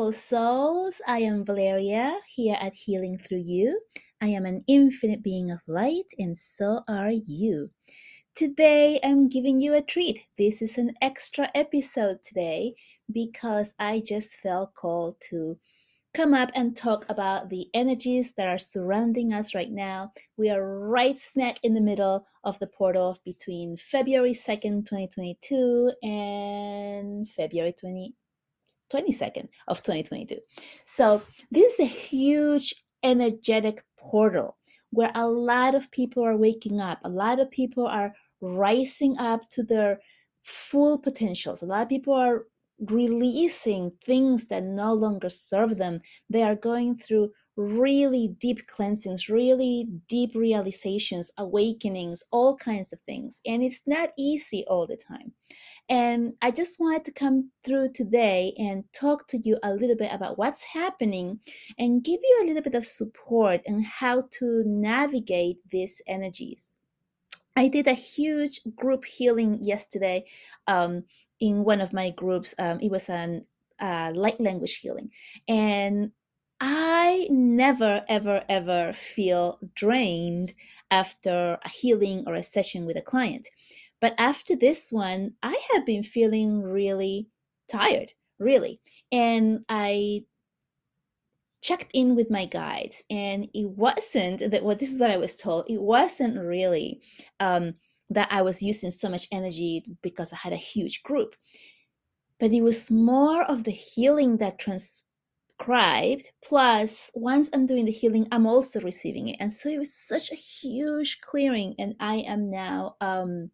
beautiful souls. I am Valeria here at Healing Through You. I am an infinite being of light, and so are you. Today, I'm giving you a treat. This is an extra episode today because I just felt called to come up and talk about the energies that are surrounding us right now. We are right smack in the middle of the portal between February 2nd, 2022 and February 20, 22nd of 2022. So, this is a huge energetic portal where a lot of people are waking up, a lot of people are rising up to their full potentials. A lot of people are releasing things that no longer serve them. They are going through really deep cleansings, really deep realizations, awakenings, all kinds of things. And it's not easy all the time. And I just wanted to come through today and talk to you a little bit about what's happening and give you a little bit of support and how to navigate these energies. I did a huge group healing yesterday um, in one of my groups. Um, it was an uh, light language healing. And I never, ever, ever feel drained after a healing or a session with a client. But after this one, I have been feeling really tired, really. And I checked in with my guides, and it wasn't that. Well, this is what I was told. It wasn't really um, that I was using so much energy because I had a huge group, but it was more of the healing that Plus, once I'm doing the healing, I'm also receiving it, and so it was such a huge clearing, and I am now. Um,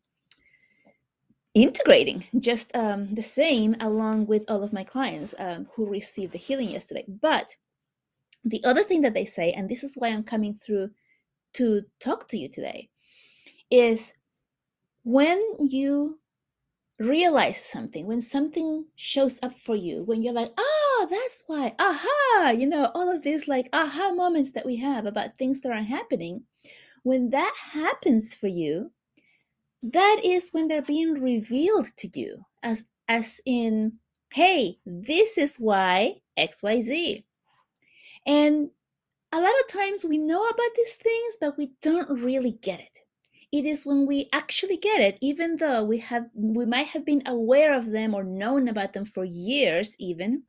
integrating just um, the same along with all of my clients um, who received the healing yesterday. But the other thing that they say, and this is why I'm coming through to talk to you today, is when you realize something, when something shows up for you, when you're like, oh, that's why, aha, you know, all of these like aha moments that we have about things that are happening, when that happens for you, that is when they're being revealed to you as as in hey this is why xyz and a lot of times we know about these things but we don't really get it. It is when we actually get it even though we have we might have been aware of them or known about them for years even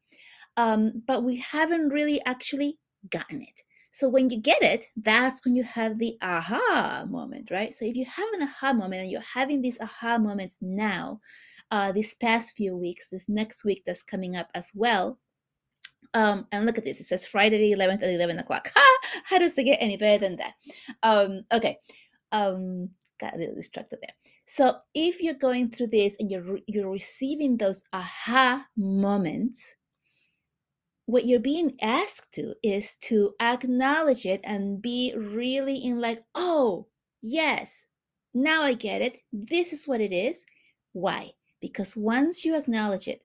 um, but we haven't really actually gotten it so when you get it, that's when you have the aha moment, right? So if you have an aha moment and you're having these aha moments now, uh, these past few weeks, this next week that's coming up as well. Um, and look at this. It says Friday the 11th at 11 o'clock. Ha! How does it get any better than that? Um, okay. Um, got a little distracted there. So if you're going through this and you're you're receiving those aha moments, what you're being asked to is to acknowledge it and be really in like oh yes now i get it. This is what it is. Why? Because once you acknowledge it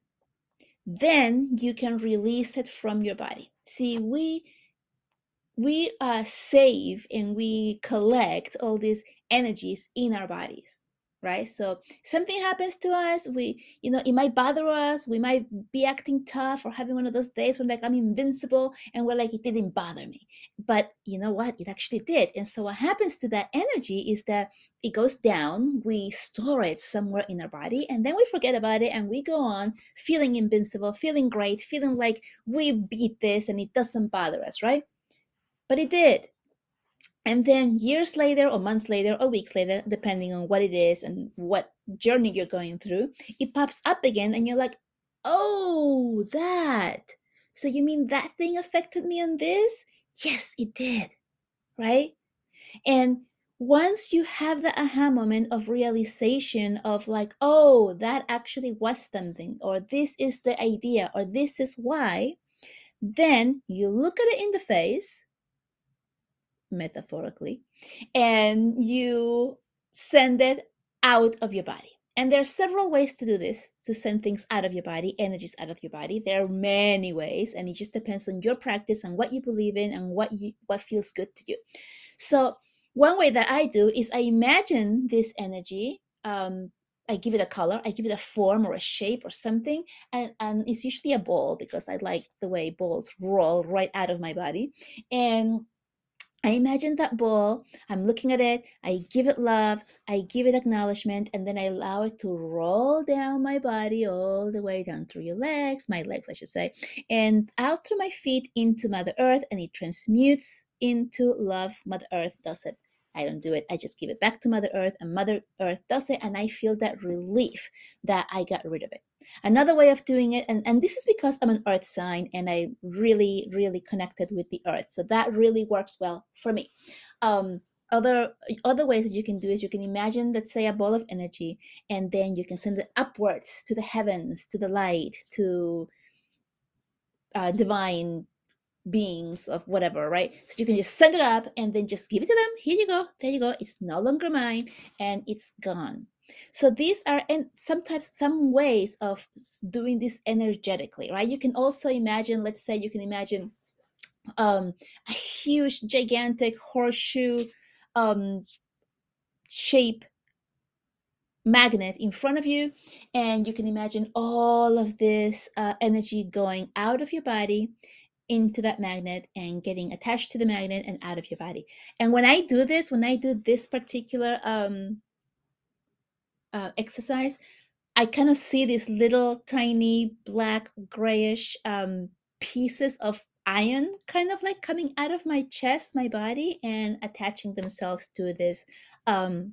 then you can release it from your body. See we we uh, save and we collect all these energies in our bodies right? So something happens to us we you know it might bother us we might be acting tough or having one of those days when like i'm invincible and we're like it didn't bother me. But you know what? It actually did. And so what happens to that energy is that it goes down we store it somewhere in our body and then we forget about it and we go on feeling invincible feeling great feeling like we beat this and it doesn't bother us right? But it did and then years later or months later or weeks later depending on what it is and what journey you're going through it pops up again and you're like oh that. So you mean that thing affected me on this? Yes it did right? And once you have the aha moment of realization of like oh that actually was something or this is the idea or this is why then you look at it in the face metaphorically, and you send it out of your body. And there are several ways to do this to send things out of your body, energies out of your body. There are many ways, and it just depends on your practice and what you believe in and what you what feels good to you. So one way that I do is I imagine this energy um, I give it a color, I give it a form or a shape or something, and, and it's usually a ball because I like the way balls roll right out of my body. And I imagine that ball, I'm looking at it, I give it love, I give it acknowledgement, and then I allow it to roll down my body all the way down through your legs, my legs, I should say, and out through my feet into Mother Earth, and it transmutes into love. Mother Earth does it I don't do it. I just give it back to Mother Earth, and Mother Earth does it, and I feel that relief that I got rid of it. Another way of doing it, and, and this is because I'm an earth sign and I really, really connected with the earth. So that really works well for me. Um, other other ways that you can do is you can imagine let's say a ball of energy and then you can send it upwards to the heavens to the light to uh, divine beings of whatever, right? So you can just send it up and then just give it to them. Here you go. There you go. It's no longer mine and it's gone. So these are and sometimes some ways of doing this energetically, right? You can also imagine, let's say you can imagine um, a huge, gigantic horseshoe um, shape magnet in front of you and you can imagine all of this uh, energy going out of your body into that magnet and getting attached to the magnet and out of your body. And when I do this, when I do this particular um, uh, exercise, I kind of see these little tiny black grayish um, pieces of iron kind of like coming out of my chest, my body, and attaching themselves to this um,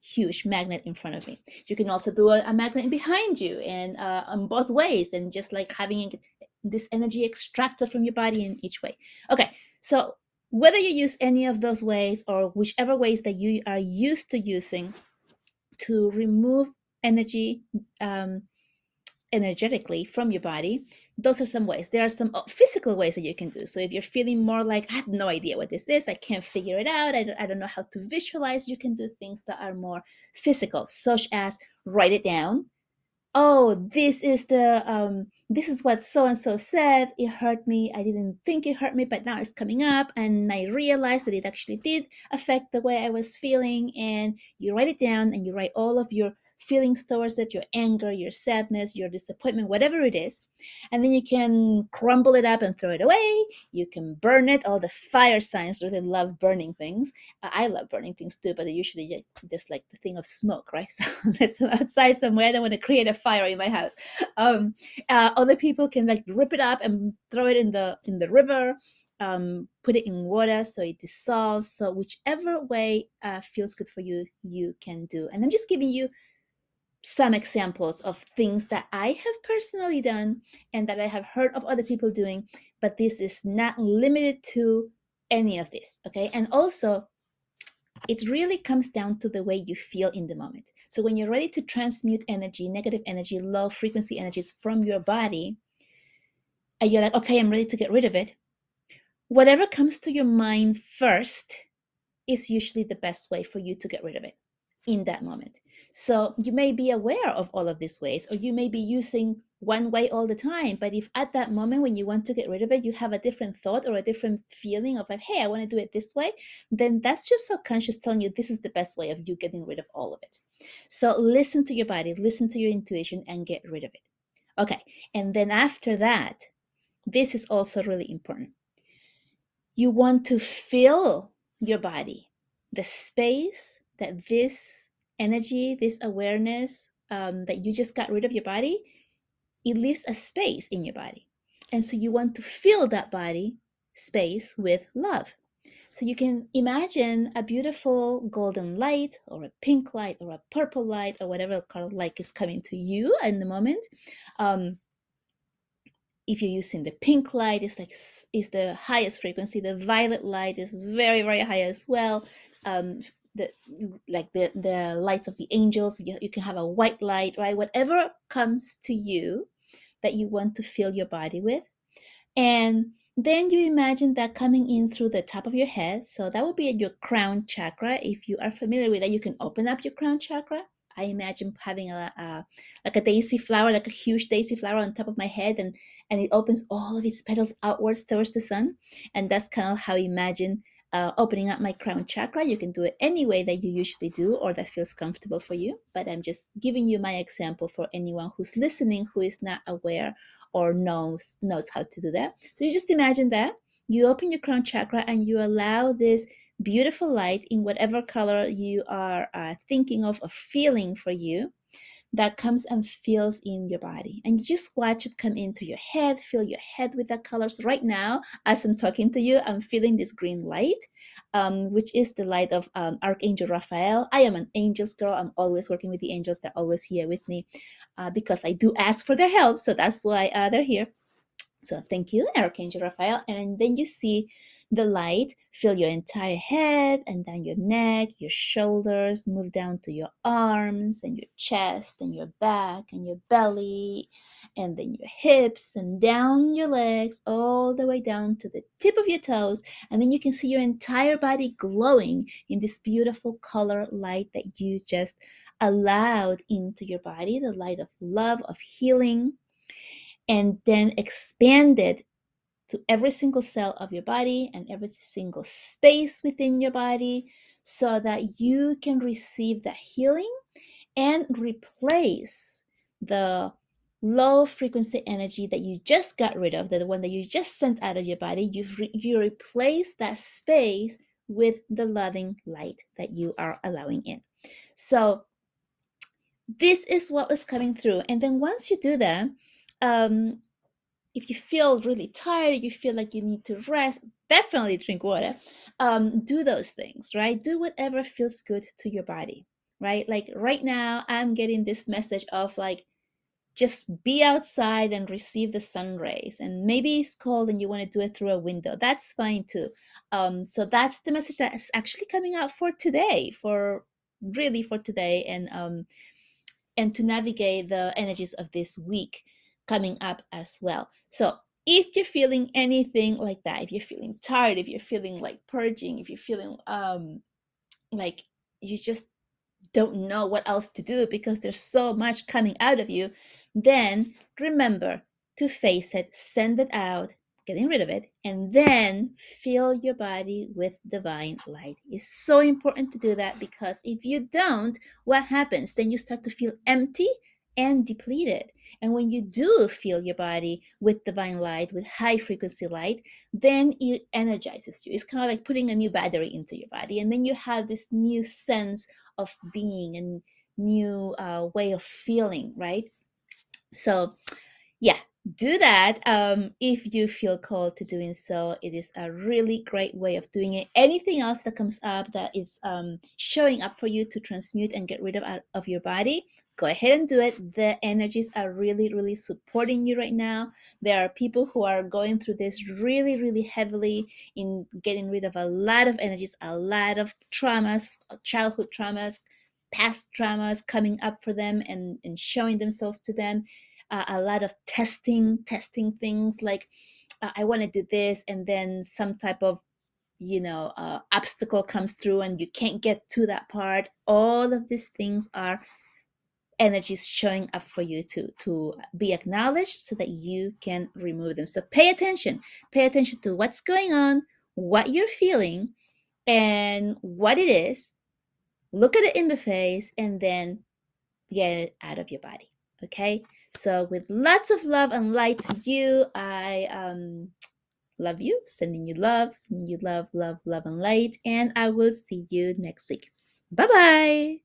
huge magnet in front of me. You can also do a, a magnet behind you and uh, on both ways, and just like having this energy extracted from your body in each way. Okay, so whether you use any of those ways or whichever ways that you are used to using to remove energy um, energetically from your body, those are some ways. There are some uh, physical ways that you can do. So if you're feeling more like, I have no idea what this is, I can't figure it out, I don't, I don't know how to visualize, you can do things that are more physical, such as write it down, oh this is the um this is what so and so said. It hurt me. I didn't think it hurt me but now it's coming up and i realized that it actually did affect the way i was feeling. And you write it down and you write all of your feelings towards it, your anger, your sadness, your disappointment, whatever it is. And then you can crumble it up and throw it away. You can burn it. All the fire signs really love burning things. I love burning things too, but usually just like the thing of smoke, right? So outside somewhere. I don't want to create a fire in my house. Um, uh, other people can like rip it up and throw it in the in the river. Um, put it in water so it dissolves. So whichever way uh, feels good for you, you can do. And I'm just giving you some examples of things that I have personally done and that I have heard of other people doing, but this is not limited to any of this. Okay. And also, it really comes down to the way you feel in the moment. So, when you're ready to transmute energy, negative energy, low frequency energies from your body, and you're like, okay, I'm ready to get rid of it, whatever comes to your mind first is usually the best way for you to get rid of it in that moment. So you may be aware of all of these ways, or you may be using one way all the time. But if at that moment when you want to get rid of it, you have a different thought or a different feeling of like, hey, I want to do it this way, then that's your subconscious telling you this is the best way of you getting rid of all of it. So listen to your body, listen to your intuition, and get rid of it. Okay. And then after that, this is also really important. You want to fill your body, the space that this energy, this awareness um, that you just got rid of your body, it leaves a space in your body. And so you want to fill that body space with love. So you can imagine a beautiful golden light or a pink light or a purple light or whatever color light is coming to you in the moment. Um, if you're using the pink light, it's like is the highest frequency. The violet light is very very high as well. Um, the like the the lights of the angels you, you can have a white light right? Whatever comes to you that you want to fill your body with. And then you imagine that coming in through the top of your head. So that would be your crown chakra. If you are familiar with that you can open up your crown chakra. I imagine having a, a, like a daisy flower, like a huge daisy flower on top of my head, and and it opens all of its petals outwards towards the sun, and that's kind of how I imagine uh, opening up my crown chakra. You can do it any way that you usually do or that feels comfortable for you. But I'm just giving you my example for anyone who's listening who is not aware or knows knows how to do that. So you just imagine that you open your crown chakra and you allow this beautiful light in whatever color you are uh, thinking of or feeling for you that comes and fills in your body. And you just watch it come into your head, fill your head with the colors. Right now, as I'm talking to you, I'm feeling this green light, um, which is the light of um, Archangel Raphael. I am an angels girl. I'm always working with the angels. They're always here with me uh, because I do ask for their help. So that's why uh, they're here. So thank you, Archangel Raphael. And then you see the light fill your entire head and down your neck, your shoulders, move down to your arms and your chest and your back and your belly, and then your hips and down your legs, all the way down to the tip of your toes. And then you can see your entire body glowing in this beautiful color light that you just allowed into your body the light of love, of healing, and then expand it to every single cell of your body and every single space within your body so that you can receive that healing and replace the low frequency energy that you just got rid of, the one that you just sent out of your body. You re- you replace that space with the loving light that you are allowing in. So this is what was coming through, and then once you do that, um, if you feel really tired, you feel like you need to rest, definitely drink water. Um, do those things, right? Do whatever feels good to your body, right? Like right now, I'm getting this message of like, just be outside and receive the sun rays. And maybe it's cold and you want to do it through a window. That's fine too. Um, so that's the message that's actually coming out for today, for really for today, and um, and to navigate the energies of this week coming up as well. So if you're feeling anything like that, if you're feeling tired, if you're feeling like purging, if you're feeling um like you just don't know what else to do because there's so much coming out of you, then remember to face it, send it out, getting rid of it, and then fill your body with divine light. It's so important to do that because if you don't, what happens? Then you start to feel empty and depleted. And when you do fill your body with divine light, with high frequency light, then it energizes you. It's kind of like putting a new battery into your body. And then you have this new sense of being and new uh, way of feeling, right? So, yeah, do that um, if you feel called to doing so. It is a really great way of doing it. Anything else that comes up that is um, showing up for you to transmute and get rid of out of your body, go ahead and do it. The energies are really, really supporting you right now. There are people who are going through this really, really heavily in getting rid of a lot of energies, a lot of traumas, childhood traumas, past traumas coming up for them and, and showing themselves to them uh, a lot of testing, testing things like uh, I want to do this, and then some type of you know uh, obstacle comes through and you can't get to that part. All of these things are energies showing up for you to to be acknowledged so that you can remove them so pay attention pay attention to what's going on what you're feeling and what it is look at it in the face and then get it out of your body Okay, so with lots of love and light to you, I um, love you, sending you love, sending you love, love, love, and light, and I will see you next week. Bye bye.